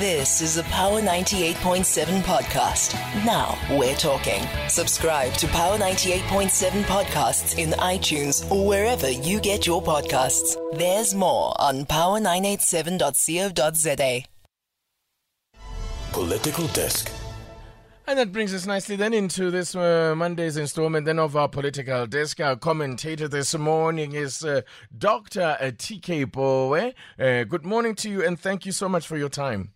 This is a Power 98.7 podcast. Now we're talking. Subscribe to Power 98.7 podcasts in iTunes or wherever you get your podcasts. There's more on power987.co.za. Political Desk. And that brings us nicely then into this uh, Monday's installment then of our political desk. Our commentator this morning is uh, Dr. TK Pooe. Uh, good morning to you and thank you so much for your time.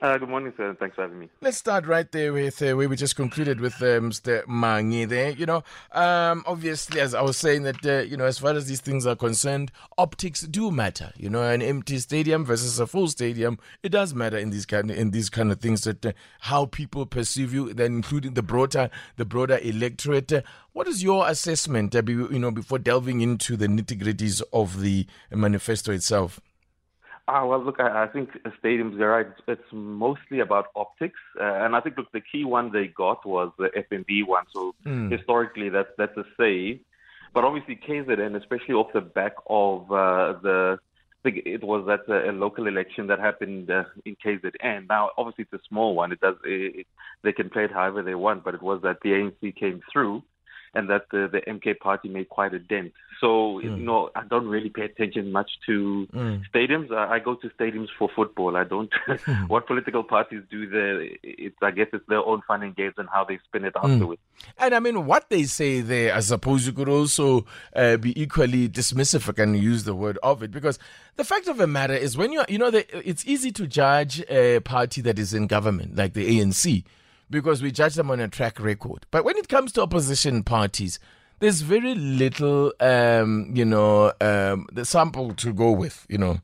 Uh, good morning, sir. Thanks for having me. Let's start right there with uh, where we just concluded with uh, Mr. Manyi there. You know, um, obviously, as I was saying, that, uh, you know, as far as these things are concerned, optics do matter. You know, an empty stadium versus a full stadium, it does matter in these kind of, in these kind of things that uh, how people perceive you, then including the broader, the broader electorate. what is your assessment, uh, you know, before delving into the nitty gritties of the manifesto itself? Ah, well, look, I, I think stadiums, you're right. It's mostly about optics. Uh, and I think, look, the key one they got was the FNB one. So mm. historically, that's, that's a save. But obviously, KZN, especially off the back of uh, the, I think it was that uh, a local election that happened uh, in KZN. Now, obviously, it's a small one. It does, it, they can play it however they want, but it was that the ANC came through and that the, the MK party made quite a dent. So, mm. you know, I don't really pay attention much to mm. stadiums. I, I, go to stadiums for football. I don't, what political parties do there, it's, I guess it's their own fun and games and how they spin it mm. afterwards. And I mean, what they say there, I suppose you could also uh, be equally dismissive if I can use the word of it, because the fact of the matter is when you're, you know, the, it's easy to judge a party that is in government, like the ANC because we judge them on a track record. But when it comes to opposition parties, there's very little, um, you know, um, the sample to go with, you know,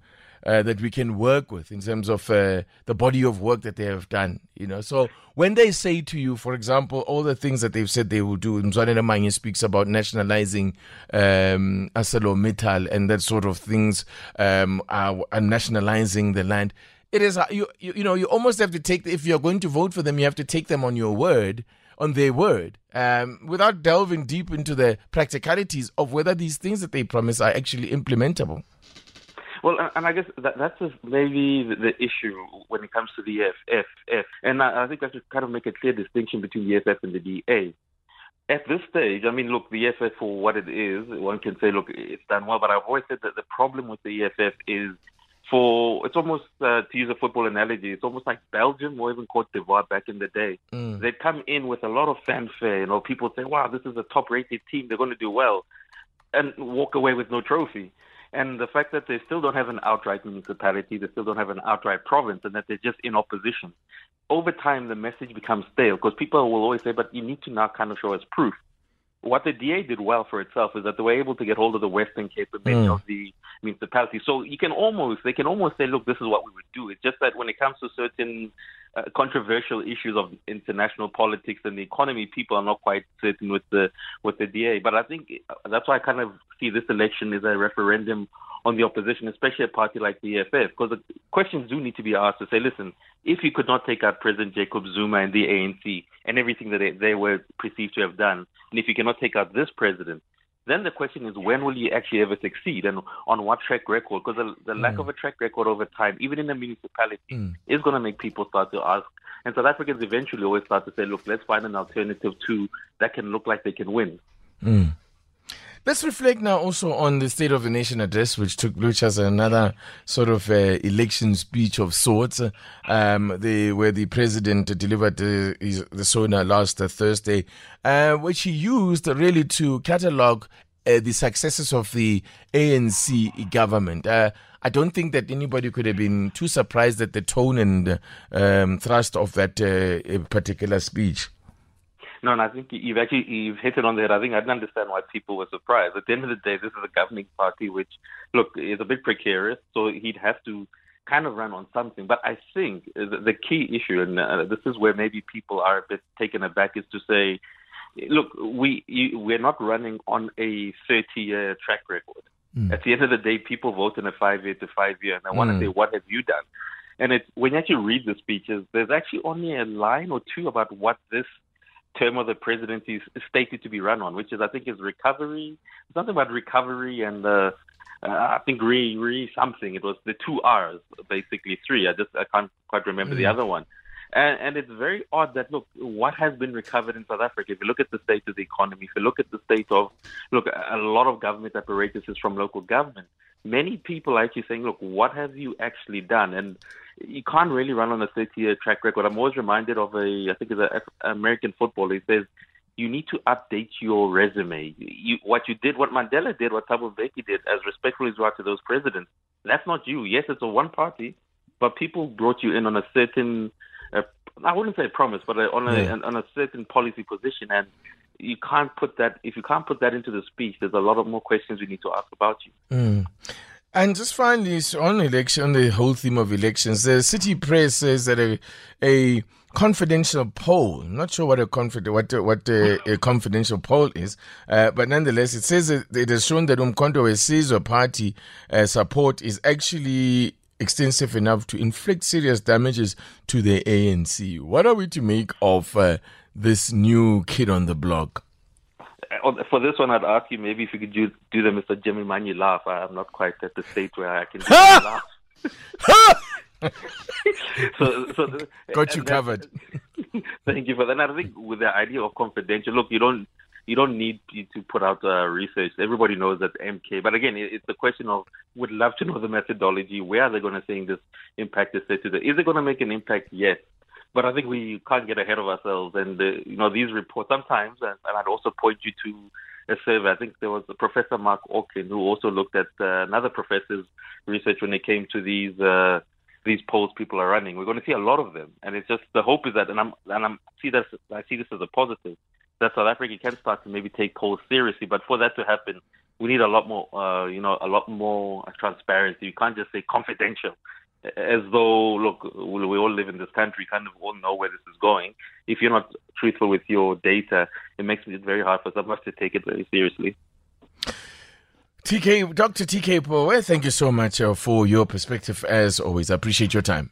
uh, that we can work with in terms of uh, the body of work that they have done, you know. So when they say to you, for example, all the things that they've said they will do, Mzwanele Manyi speaks about nationalizing um, ArcelorMittal and that sort of things, um, uh, and nationalizing the land it is uh, you, you you know you almost have to take if you're going to vote for them you have to take them on your word on their word um, without delving deep into the practicalities of whether these things that they promise are actually implementable well, and I guess that, that's maybe the, the, issue when it comes to the EFF. And I, I think I should kind of make a clear distinction between the EFF and the DA. At this stage, I mean, look, the EFF for what it is, one can say, look, it's done well, but I've always said that the problem with the EFF is for it's almost uh, to use a football analogy, it's almost like Belgium or even Cote d'Ivoire back in the day. Mm. They come in with a lot of fanfare. You know, people say, "Wow, this is a top-rated team. They're going to do well," and walk away with no trophy. And the fact that they still don't have an outright municipality, they still don't have an outright province, and that they're just in opposition. Over time, the message becomes stale because people will always say, "But you need to now kind of show us proof." What the DA did well for itself is that they were able to get hold of the Western Cape and many mm. of the municipalities. So you can almost, they can almost say, look, this is what we would do. It's just that when it comes to certain uh, controversial issues of international politics and the economy, people are not quite certain with the with the DA. But I think uh, that's why I kind of see this election as a referendum on the opposition, especially a party like the EFF, because the questions do need to be asked to say, listen, if you could not take out President Jacob Zuma and the ANC and everything that they, they were perceived to have done, and if you cannot take out this president, then the question is when will you actually ever succeed and on what track record? Because the, the mm. lack of a track record over time, even in the municipality, mm. is going to make people start to ask. And South Africans eventually always start to say, look, let's find an alternative to that can look like they can win. Mm. Let's reflect now also on the State of the Nation address, which took which has another sort of uh, election speech of sorts, um, the, where the president delivered his, the SONA last uh, Thursday, which he used really to catalogue uh, the successes of the ANC government. Uh, I don't think that anybody could have been too surprised at the tone and um, thrust of that uh, particular speech. No, and I think you've actually you've hit it on the head. I think I didn't understand why people were surprised. At the end of the day, this is a governing party which, look, is a bit precarious, so he'd have to kind of run on something. But I think the, key issue, and uh, this is where maybe people are a bit taken aback, is to say, look, we you, we're not running on a 30-year track record. Mm. At the end of the day, people vote in a five-year to five-year, and I want to mm. say, what have you done? And it's when you actually read the speeches, there's actually only a line or two about what this term of the presidency is stated to be run on, which is I think is recovery. Something about recovery and uh, uh, I think re re something. It was the two R's, basically three. I just I can't quite remember mm. the other one. And, and it's very odd that look what has been recovered in South Africa. If you look at the state of the economy, if you look at the state of look, a lot of government apparatus is from local government. Many people are actually saying, look, what have you actually done? And you can't really run on a 30-year track record. I'm always reminded of a, I think it's an American footballer. He says you need to update your resume. You, what you did, what Mandela did, what Thabo Mbeki did, as respectful as you are to those presidents, that's not you. Yes, it's a one party, but people brought you in on a certain, I wouldn't say promise, but on a, yeah. on a certain policy position, and you can't put that. If you can't put that into the speech, there's a lot of more questions we need to ask about you. Mm. And just finally, on election, on the whole theme of elections, the city press says that a, a confidential poll. I'm not sure what a confid- what what a, a confidential poll is, uh, but nonetheless, it says it has shown that Umkhonto Wesizwe party uh, support is actually extensive enough to inflict serious damages to the ANC. What are we to make of uh, this new kid on the block? Uh, for this one, I'd ask you maybe if you could do, do the Mr. Jimmy Manyi laugh. I'm not quite at the state where I can do laugh. so, so got you covered. thank you for that. And I think with the idea of confidential, look, you don't you don't need to put out uh, research. Everybody knows that MK. But again, it's a question of would love to know the methodology. Where are they going to say this impact is set to? The, is it going to make an impact? Yes. But I think we can't get ahead of ourselves. And, uh, you know, these reports sometimes, and, and, I'd also point you to a survey. I think there was a Professor Mark Auckland who also looked at uh, another professor's research when it came to these uh, these polls people are running. We're going to see a lot of them. And it's just the hope is that, and I'm, and I'm see this, I see this as a positive, that South Africa can start to maybe take polls seriously. But for that to happen, we need a lot more, uh, you know, a lot more transparency. You can't just say confidential as though, look, we all live in this country, kind of all know where this is going. If you're not truthful with your data, it makes it very hard for some of us to take it very seriously. TK, Dr. TK Pooe, thank you so much uh, for your perspective as always. I appreciate your time.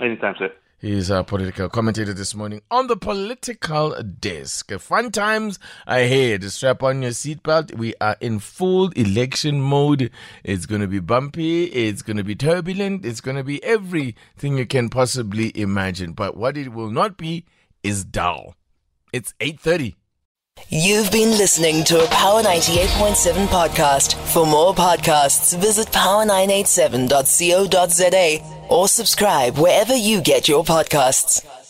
Anytime, sir. He's a political commentator this morning on the political desk. Fun times ahead. Strap on your seatbelt. We are in full election mode. It's going to be bumpy. It's going to be turbulent. It's going to be everything you can possibly imagine. But what it will not be is dull. It's 8:30. You've been listening to a Power 98.7 podcast. For more podcasts, visit power987.co.za or subscribe wherever you get your podcasts.